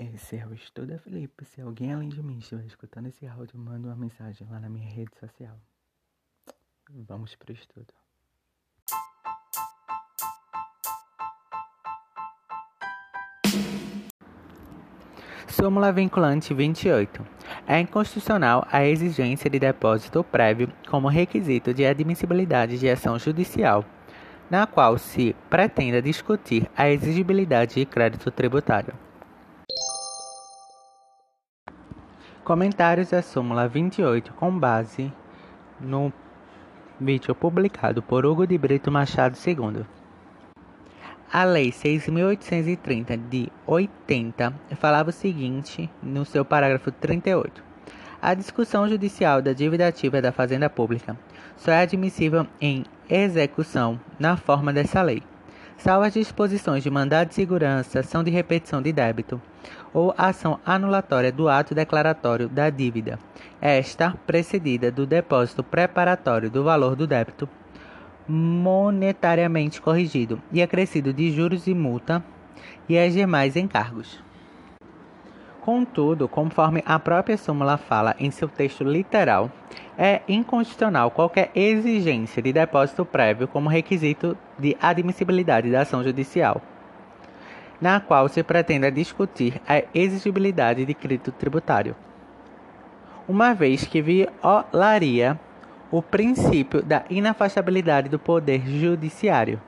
Esse é o Estuda Felipe. Se alguém além de mim estiver escutando esse áudio, manda uma mensagem lá na minha rede social. Vamos pro estudo. Súmula vinculante 28. É inconstitucional a exigência de depósito prévio como requisito de admissibilidade de ação judicial, na qual se pretenda discutir a exigibilidade de crédito tributário. Comentários da súmula 28 com base no vídeo publicado por Hugo de Brito Machado II. A Lei 6.830 de 80 falava o seguinte no seu parágrafo 38. A discussão judicial da dívida ativa da Fazenda Pública só é admissível em execução na forma dessa lei salvo as disposições de mandado de segurança, ação de repetição de débito ou ação anulatória do ato declaratório da dívida, esta precedida do depósito preparatório do valor do débito monetariamente corrigido e acrescido de juros e multa e as demais encargos. Contudo, conforme a própria súmula fala em seu texto literal, é inconstitucional qualquer exigência de depósito prévio como requisito de admissibilidade da ação judicial, na qual se pretenda discutir a exigibilidade de crédito tributário, uma vez que violaria o princípio da inafastabilidade do poder judiciário.